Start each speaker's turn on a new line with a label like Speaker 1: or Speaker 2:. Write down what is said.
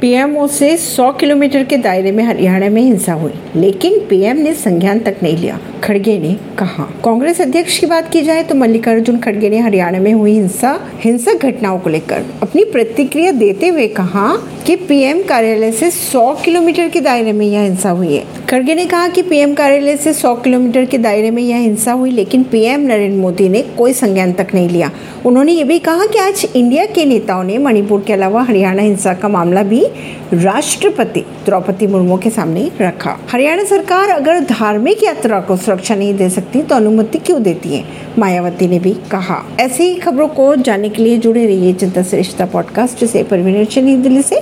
Speaker 1: PMO से 100 kilometre के दायरे में हरियाणा में हिंसा हुई, लेकिन पीएम ने संज्ञान तक नहीं लिया। खड़गे ने कहा, कांग्रेस अध्यक्ष की बात की जाए तो मल्लिकार्जुन खड़गे ने हरियाणा में हुई हिंसा, हिंसक घटनाओं को लेकर अपनी प्रतिक्रिया देते हुए कहा कि पीएम कार्यालय से 100 किलोमीटर के दायरे में यह हिंसा हुई है। खड़गे ने कहा कि पीएम कार्यालय से 100 किलोमीटर के दायरे में यह हिंसा हुई, लेकिन पीएम नरेंद्र मोदी ने कोई संज्ञान तक नहीं लिया। उन्होंने ये भी कहा कि आज इंडिया के नेताओं ने मणिपुर के अलावा हरियाणा हिंसा का मामला भी राष्ट्रपति द्रौपदी मुर्मू के सामने रखा। हरियाणा सरकार अगर धार्मिक यात्रा को सुरक्षा नहीं दे सकती तो अनुमति क्यों देती है? मायावती ने भी कहा। ऐसी ही खबरों को जानने के लिए जुड़े रहिए जनता श्रेष्ठता पॉडकास्ट से। परवीन दिल्ली से।